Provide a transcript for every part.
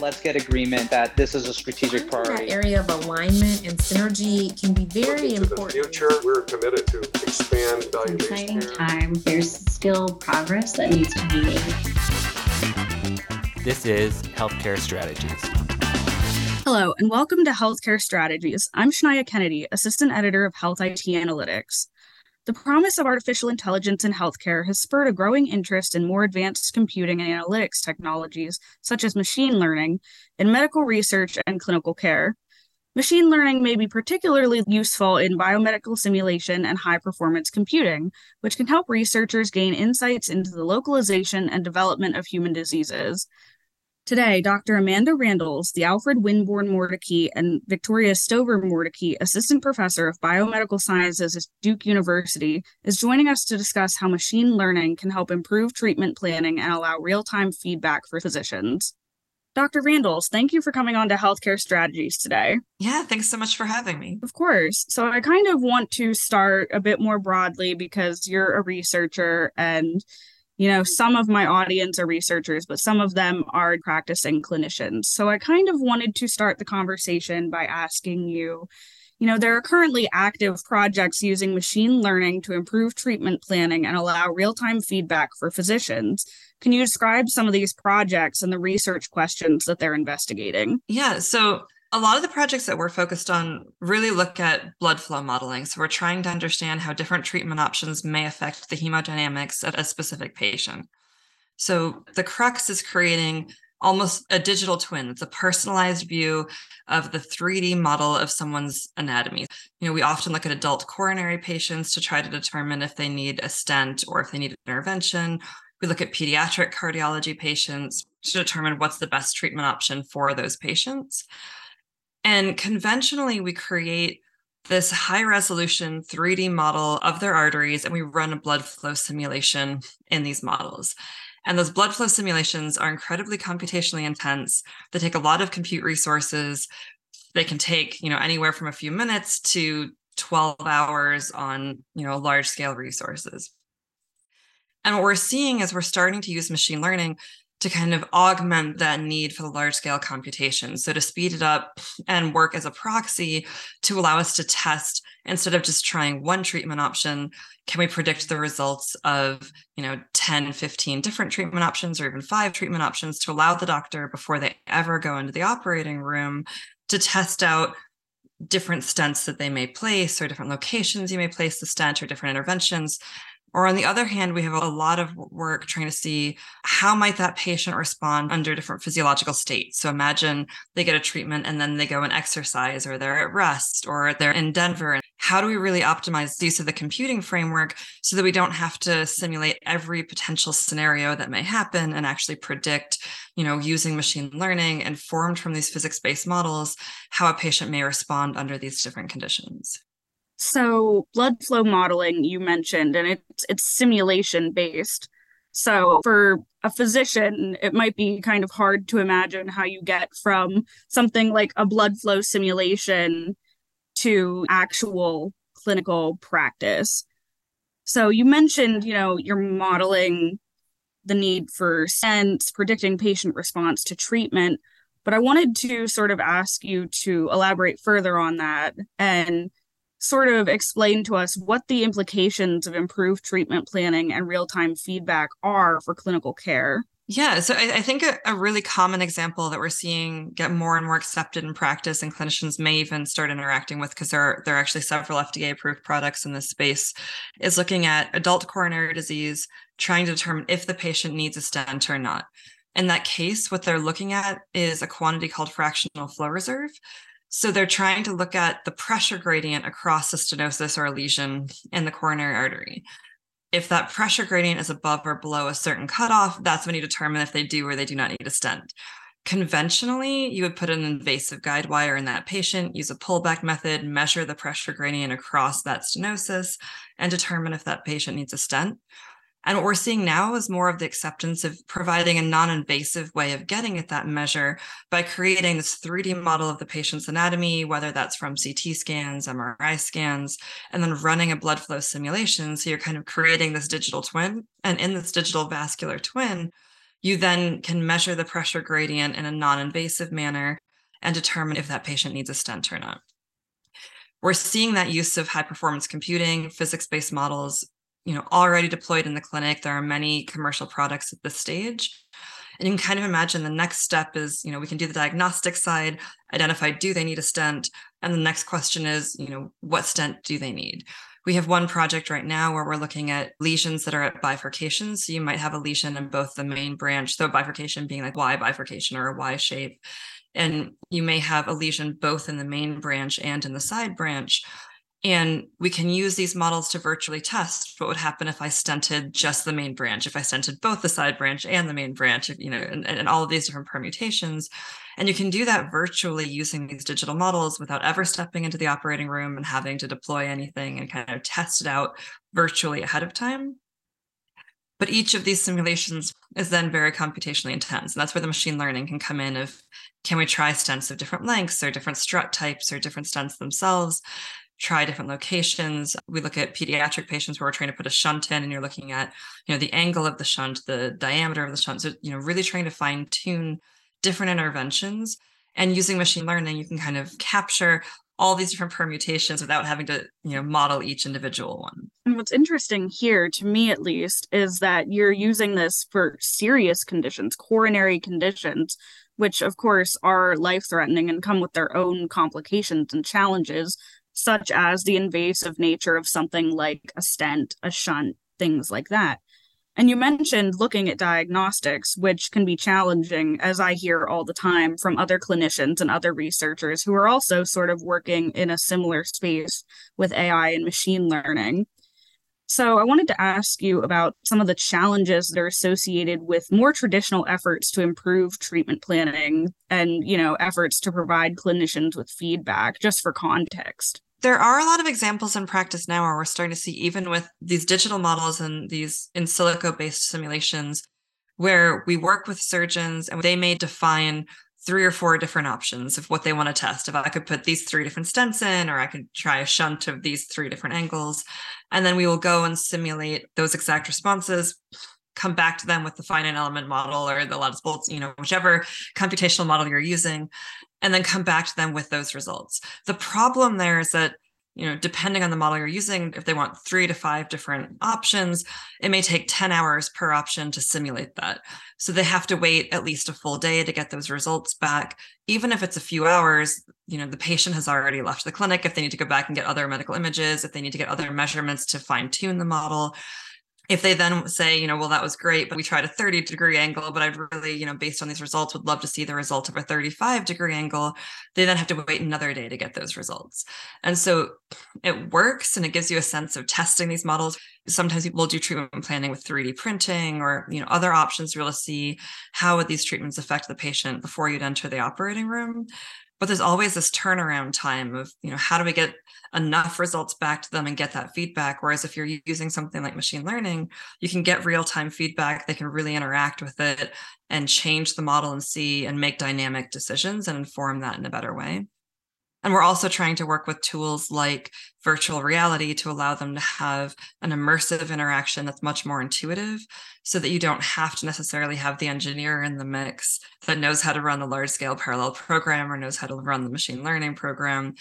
let's get agreement that this is a strategic priority. That area of alignment and synergy can be very Looking important. To the future, we're committed to expand value-based exciting care. time. There's still progress that needs to be made. This is Healthcare Strategies. Hello, and welcome to Healthcare Strategies. I'm Shania Kennedy, Assistant Editor of Health IT Analytics. The promise of artificial intelligence in healthcare has spurred a growing interest in more advanced computing and analytics technologies, such as machine learning, in medical research and clinical care. Machine learning may be particularly useful in biomedical simulation and high performance computing, which can help researchers gain insights into the localization and development of human diseases. Today, Dr. Amanda Randles, the Alfred Winborne Mordecai and Victoria Stover Mordecai Assistant Professor of Biomedical Sciences at Duke University, is joining us to discuss how machine learning can help improve treatment planning and allow real time feedback for physicians. Dr. Randles, thank you for coming on to Healthcare Strategies today. Yeah, thanks so much for having me. Of course. So, I kind of want to start a bit more broadly because you're a researcher and you know, some of my audience are researchers, but some of them are practicing clinicians. So I kind of wanted to start the conversation by asking you, you know, there are currently active projects using machine learning to improve treatment planning and allow real time feedback for physicians. Can you describe some of these projects and the research questions that they're investigating? Yeah. So a lot of the projects that we're focused on really look at blood flow modeling. So we're trying to understand how different treatment options may affect the hemodynamics of a specific patient. So the crux is creating almost a digital twin. It's a personalized view of the 3D model of someone's anatomy. You know, we often look at adult coronary patients to try to determine if they need a stent or if they need intervention. We look at pediatric cardiology patients to determine what's the best treatment option for those patients. And conventionally, we create this high resolution 3D model of their arteries and we run a blood flow simulation in these models. And those blood flow simulations are incredibly computationally intense. They take a lot of compute resources. They can take, you know, anywhere from a few minutes to 12 hours on, you know, large scale resources. And what we're seeing is we're starting to use machine learning to kind of augment that need for the large scale computation. So to speed it up and work as a proxy to allow us to test instead of just trying one treatment option, can we predict the results of, you know, 10, 15 different treatment options or even five treatment options to allow the doctor before they ever go into the operating room to test out different stents that they may place or different locations you may place the stent or different interventions or on the other hand, we have a lot of work trying to see how might that patient respond under different physiological states. So imagine they get a treatment and then they go and exercise or they're at rest or they're in Denver. How do we really optimize the use of the computing framework so that we don't have to simulate every potential scenario that may happen and actually predict, you know, using machine learning informed from these physics-based models, how a patient may respond under these different conditions? So blood flow modeling you mentioned, and it's it's simulation based. So for a physician, it might be kind of hard to imagine how you get from something like a blood flow simulation to actual clinical practice. So you mentioned, you know, you're modeling the need for stents, predicting patient response to treatment, but I wanted to sort of ask you to elaborate further on that and sort of explain to us what the implications of improved treatment planning and real time feedback are for clinical care. Yeah, so I, I think a, a, really common example that we're seeing get more and more accepted in practice, and clinicians may even start interacting with because there there are actually several FDA approved products in this space, is looking at adult coronary disease, trying to determine if the patient needs a stent or not. In that case, what they're looking at is a quantity called fractional flow reserve. So they're trying to look at the pressure gradient across the stenosis or lesion in the coronary artery. If that pressure gradient is above or below a certain cutoff, that's when you determine if they do or they do not need a stent. Conventionally, you would put an invasive guide wire in that patient, use a pullback method, measure the pressure gradient across that stenosis, and determine if that patient needs a stent. And what we're seeing now is more of the acceptance of providing a non invasive way of getting at that measure by creating this 3D model of the patient's anatomy, whether that's from CT scans, MRI scans, and then running a blood flow simulation. So you're kind of creating this digital twin. And in this digital vascular twin, you then can measure the pressure gradient in a non invasive manner and determine if that patient needs a stent or not. We're seeing that use of high performance computing, physics based models, you know, already deployed in the clinic. There are many commercial products at this stage. And you can kind of imagine the next step is, you know, we can do the diagnostic side, identify do they need a stent? And the next question is, you know, what stent do they need? We have one project right now where we're looking at lesions that are at bifurcation. So you might have a lesion in both the main branch, so bifurcation being like Y bifurcation or a Y shape. And you may have a lesion both in the main branch and in the side branch. And we can use these models to virtually test what would happen if I stented just the main branch, if I stented both the side branch and the main branch, you know, and, and all of these different permutations. And you can do that virtually using these digital models without ever stepping into the operating room and having to deploy anything and kind of test it out virtually ahead of time. But each of these simulations is then very computationally intense. And that's where the machine learning can come in of can we try stents of different lengths or different strut types or different stents themselves try different locations. We look at pediatric patients where we're trying to put a shunt in and you're looking at, you know, the angle of the shunt, the diameter of the shunt. So, you know, really trying to fine tune different interventions. And using machine learning, you can kind of capture all these different permutations without having to, you know, model each individual one. And what's interesting here, to me at least, is that you're using this for serious conditions, coronary conditions, which of course are life threatening and come with their own complications and challenges such as the invasive nature of something like a stent, a shunt, things like that. And you mentioned looking at diagnostics, which can be challenging, as I hear all the time from other clinicians and other researchers who are also sort of working in a similar space with AI and machine learning. So, I wanted to ask you about some of the challenges that are associated with more traditional efforts to improve treatment planning and, you know, efforts to provide clinicians with feedback, just for context. There are a lot of examples in practice now where we're starting to see, even with these digital models and these in silico based simulations, where we work with surgeons and they may define three or four different options of what they want to test. If I could put these three different stents in, or I could try a shunt of these three different angles. And then we will go and simulate those exact responses, come back to them with the finite element model or the lattice Boltzmann, you know, whichever computational model you're using and then come back to them with those results. The problem there is that you know depending on the model you're using if they want 3 to 5 different options it may take 10 hours per option to simulate that. So they have to wait at least a full day to get those results back. Even if it's a few hours you know the patient has already left the clinic if they need to go back and get other medical images if they need to get other measurements to fine tune the model if they then say, you know, well, that was great, but we tried a 30 degree angle, but I'd really, you know, based on these results, would love to see the result of a 35 degree angle, they then have to wait another day to get those results. And so it works and it gives you a sense of testing these models. Sometimes people do treatment planning with 3D printing or, you know, other options to really see how would these treatments affect the patient before you'd enter the operating room but there's always this turnaround time of you know how do we get enough results back to them and get that feedback? Whereas if you're using something like machine learning you can get real time feedback they can really interact with it and change the model and see and make dynamic decisions and inform that in a better way and we're also trying to work with tools like virtual reality to allow them to have an immersive interaction that's much more intuitive so that you don't have to necessarily have the engineer in the mix that knows how to run the large scale parallel program or knows how to run the machine learning program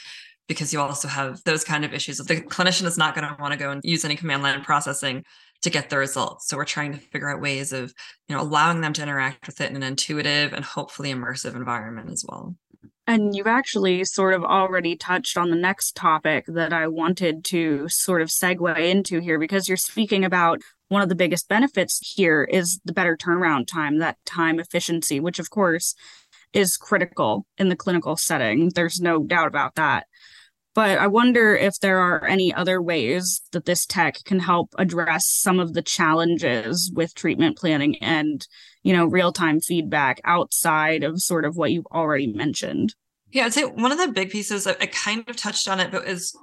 because you also have those kind of issues. The clinician is not going to want to go and use any command line processing to get the results. So we're trying to figure out ways of, you know, allowing them to interact with it in an intuitive and hopefully immersive environment as well. And you've actually sort of already touched on the next topic that I wanted to sort of segue into here because you're speaking about one of the biggest benefits here is the better turnaround time, that time efficiency, which of course is critical in the clinical setting. There's no doubt about that. But I wonder if there are any other ways that this tech can help address some of the challenges with treatment planning and, you know, real-time feedback outside of sort of what you've already mentioned. Yeah, I'd say one of the big pieces I kind of touched on it, but is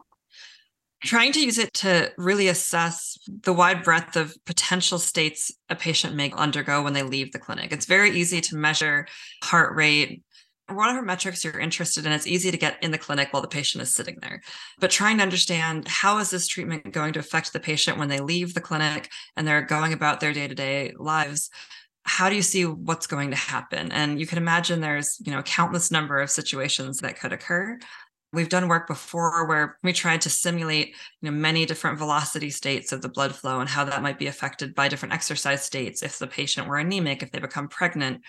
trying to use it to really assess the wide breadth of potential states a patient may undergo when they leave the clinic. It's very easy to measure heart rate, whatever metrics you're interested in, it's easy to get in the clinic while the patient is sitting there. But trying to understand how is this treatment going to affect the patient when they leave the clinic and they're going about their day to day lives? how do you see what's going to happen? And you can imagine there's, you know, countless number of situations that could occur. We've done work before where we tried to simulate, you know, many different velocity states of the blood flow and how that might be affected by different exercise states if the patient were anemic, if they become pregnant,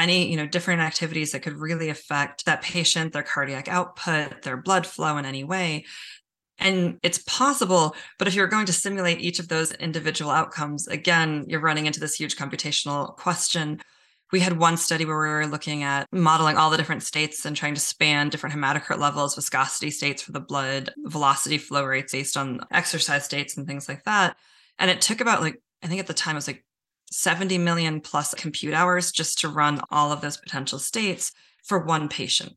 any, you know, different activities that could really affect that patient, their cardiac output, their blood flow in any way. And it's possible, but if you're going to simulate each of those individual outcomes, again, you're running into this huge computational question we had one study where we were looking at modeling all the different states and trying to span different hematocrit levels, viscosity states for the blood, velocity flow rates based on exercise states and things like that. And it took about like, I think at the time it was like 70 million plus compute hours just to run all of those potential states for one patient.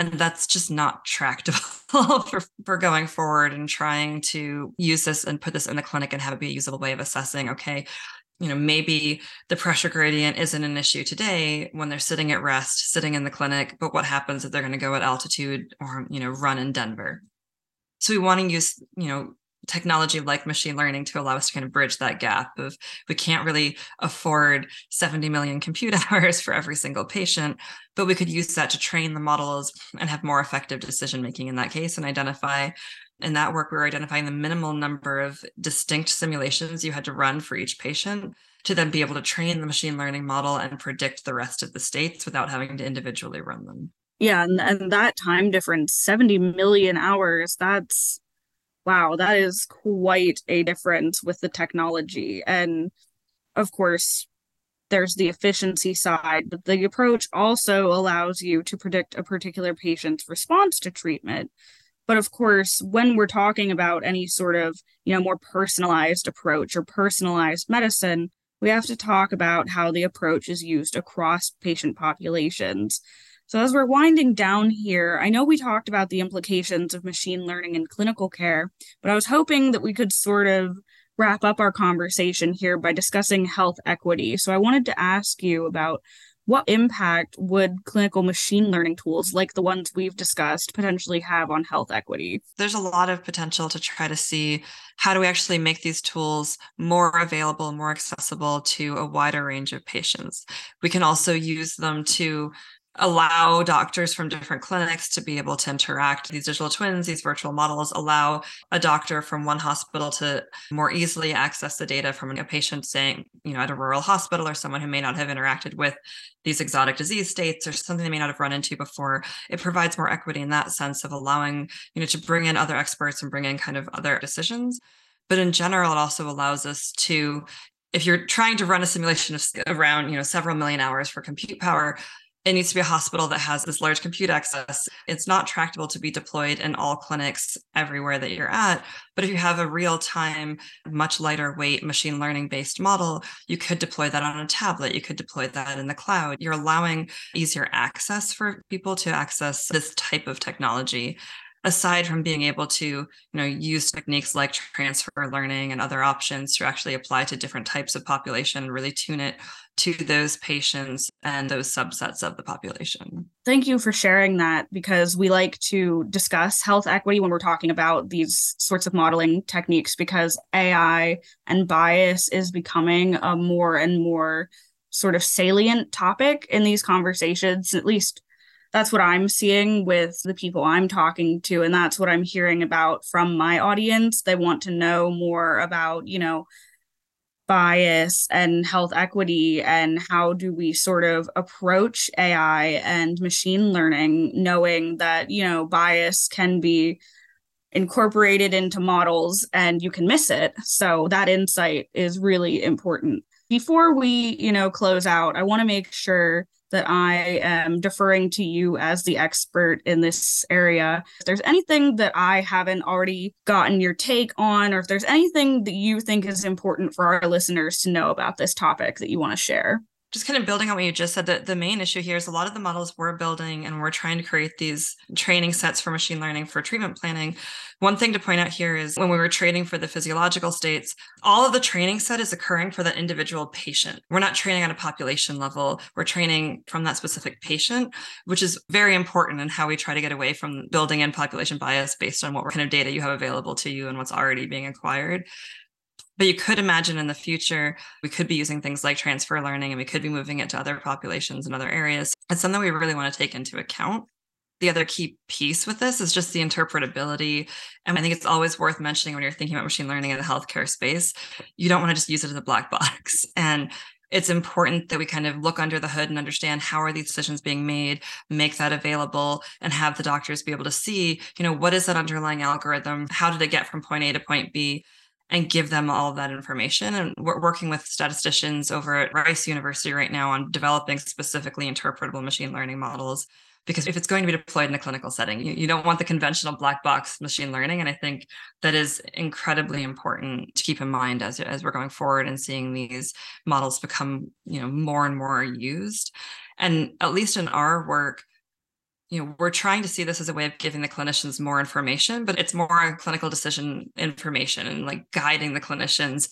And that's just not tractable for, for going forward and trying to use this and put this in the clinic and have it be a usable way of assessing, okay, you know maybe the pressure gradient isn't an issue today when they're sitting at rest sitting in the clinic but what happens if they're going to go at altitude or you know run in denver so we want to use you know technology like machine learning to allow us to kind of bridge that gap of we can't really afford 70 million compute hours for every single patient but we could use that to train the models and have more effective decision making in that case and identify in that work, we were identifying the minimal number of distinct simulations you had to run for each patient to then be able to train the machine learning model and predict the rest of the states without having to individually run them. Yeah, and, and that time difference, 70 million hours, that's wow, that is quite a difference with the technology. And of course, there's the efficiency side, but the approach also allows you to predict a particular patient's response to treatment. But of course, when we're talking about any sort of, you know, more personalized approach or personalized medicine, we have to talk about how the approach is used across patient populations. So, as we're winding down here, I know we talked about the implications of machine learning in clinical care, but I was hoping that we could sort of wrap up our conversation here by discussing health equity. So, I wanted to ask you about what impact would clinical machine learning tools like the ones we've discussed potentially have on health equity? There's a lot of potential to try to see how do we actually make these tools more available, more accessible to a wider range of patients. We can also use them to allow doctors from different clinics to be able to interact. These digital twins, these virtual models allow a doctor from one hospital to more easily access the data from a patient saying, you know, at a rural hospital or someone who may not have interacted with these exotic disease states or something they may not have run into before. It provides more equity in that sense of allowing, you know, to bring in other experts and bring in kind of other decisions. But in general, it also allows us to if you're trying to run a simulation of around you know several million hours for compute power it needs to be a hospital that has this large compute access. It's not tractable to be deployed in all clinics everywhere that you're at. But if you have a real time, much lighter weight machine learning based model, you could deploy that on a tablet. You could deploy that in the cloud. You're allowing easier access for people to access this type of technology aside from being able to you know use techniques like transfer learning and other options to actually apply to different types of population really tune it to those patients and those subsets of the population. Thank you for sharing that because we like to discuss health equity when we're talking about these sorts of modeling techniques because AI and bias is becoming a more and more sort of salient topic in these conversations, at least that's what I'm seeing with the people I'm talking to. And that's what I'm hearing about from my audience. They want to know more about, you know, bias and health equity and how do we sort of approach AI and machine learning, knowing that, you know, bias can be incorporated into models and you can miss it. So that insight is really important. Before we, you know, close out, I want to make sure that I am deferring to you as the expert in this area. If there's anything that I haven't already gotten your take on, or if there's anything that you think is important for our listeners to know about this topic that you want to share just kind of building on what you just said, that the main issue here is a lot of the models we're building and we're trying to create these training sets for machine learning for treatment planning. One thing to point out here is when we were training for the physiological states, all of the training set is occurring for that individual patient. We're not training at a population level. We're training from that specific patient, which is very important in how we try to get away from building in population bias based on what kind of data you have available to you and what's already being acquired But you could imagine in the future, we could be using things like transfer learning and we could be moving it to other populations and other areas. It's something we really want to take into account. The other key piece with this is just the interpretability. And I think it's always worth mentioning when you're thinking about machine learning in the healthcare space, you don't want to just use it as a black box. And it's important that we kind of look under the hood and understand how are these decisions being made make that available and have the doctors be able to see you know what is that underlying algorithm how did it get from point a to point b and give them all of that information. And we're working with statisticians over at Rice University right now on developing specifically interpretable machine learning models. Because if it's going to be deployed in a clinical setting, you, you don't want the conventional black box machine learning. And I think that is incredibly important to keep in mind as, as we're going forward and seeing these models become, you know, more and more used. And at least in our work, you know we're trying to see this as a way of giving the clinicians more information but it's more clinical decision information and like guiding the clinicians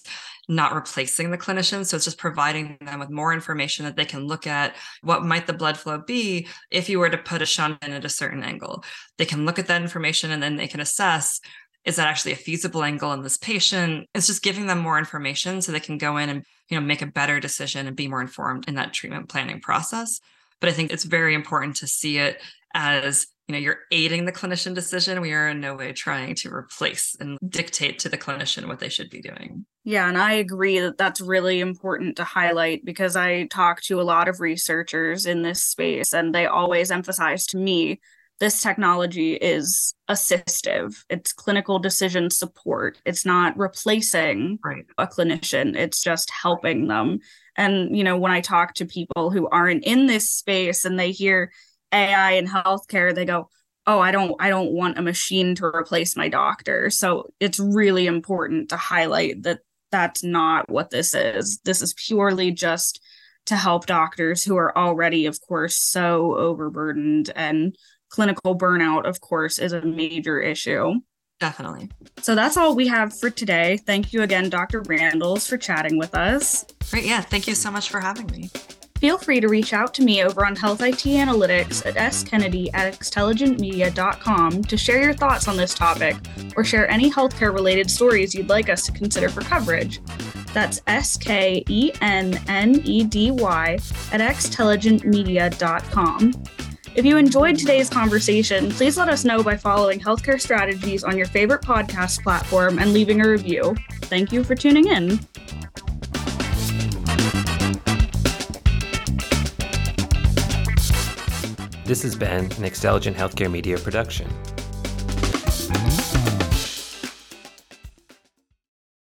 not replacing the clinicians. So it's just providing them with more information that they can look at what might the blood flow be if you were to put a shunt in at a certain angle. They can look at that information and then they can assess is that actually a feasible angle in this patient? It's just giving them more information so they can go in and you know make a better decision and be more informed in that treatment planning process. But i think it's very important to see it as you know you're aiding the clinician decision we are in no way trying to replace and dictate to the clinician what they should be doing. Yeah and i agree that that's really important to highlight because i talk to a lot of researchers in this space and they always emphasize to me this technology is assistive. It's clinical decision support. It's not replacing right. a clinician. It's just helping them. And you know when i talk to people who aren't in this space and they hear AI in healthcare, they go, "Oh, I don't I don't want a machine to replace my doctor." So it's really important to highlight that that's not what this is. This is purely just to help doctors who are already of course so overburdened and clinical burnout of course is a major issue. Definitely. So that's all we have for today. Thank you again Dr. Randles, for chatting with us. Great. Yeah, thank you so much for having me feel free to reach out to me over on Health IT Analytics at skennedy at xtelligentmedia.com to share your thoughts on this topic or share any healthcare related stories you'd like us to consider for coverage. That's S K E N N E D Y at xtelligentmedia.com. If you enjoyed today's conversation, please let us know by following Healthcare Strategies on your favorite podcast platform and leaving a review. Thank you for tuning in. This has been an Xtelligent Healthcare Media production.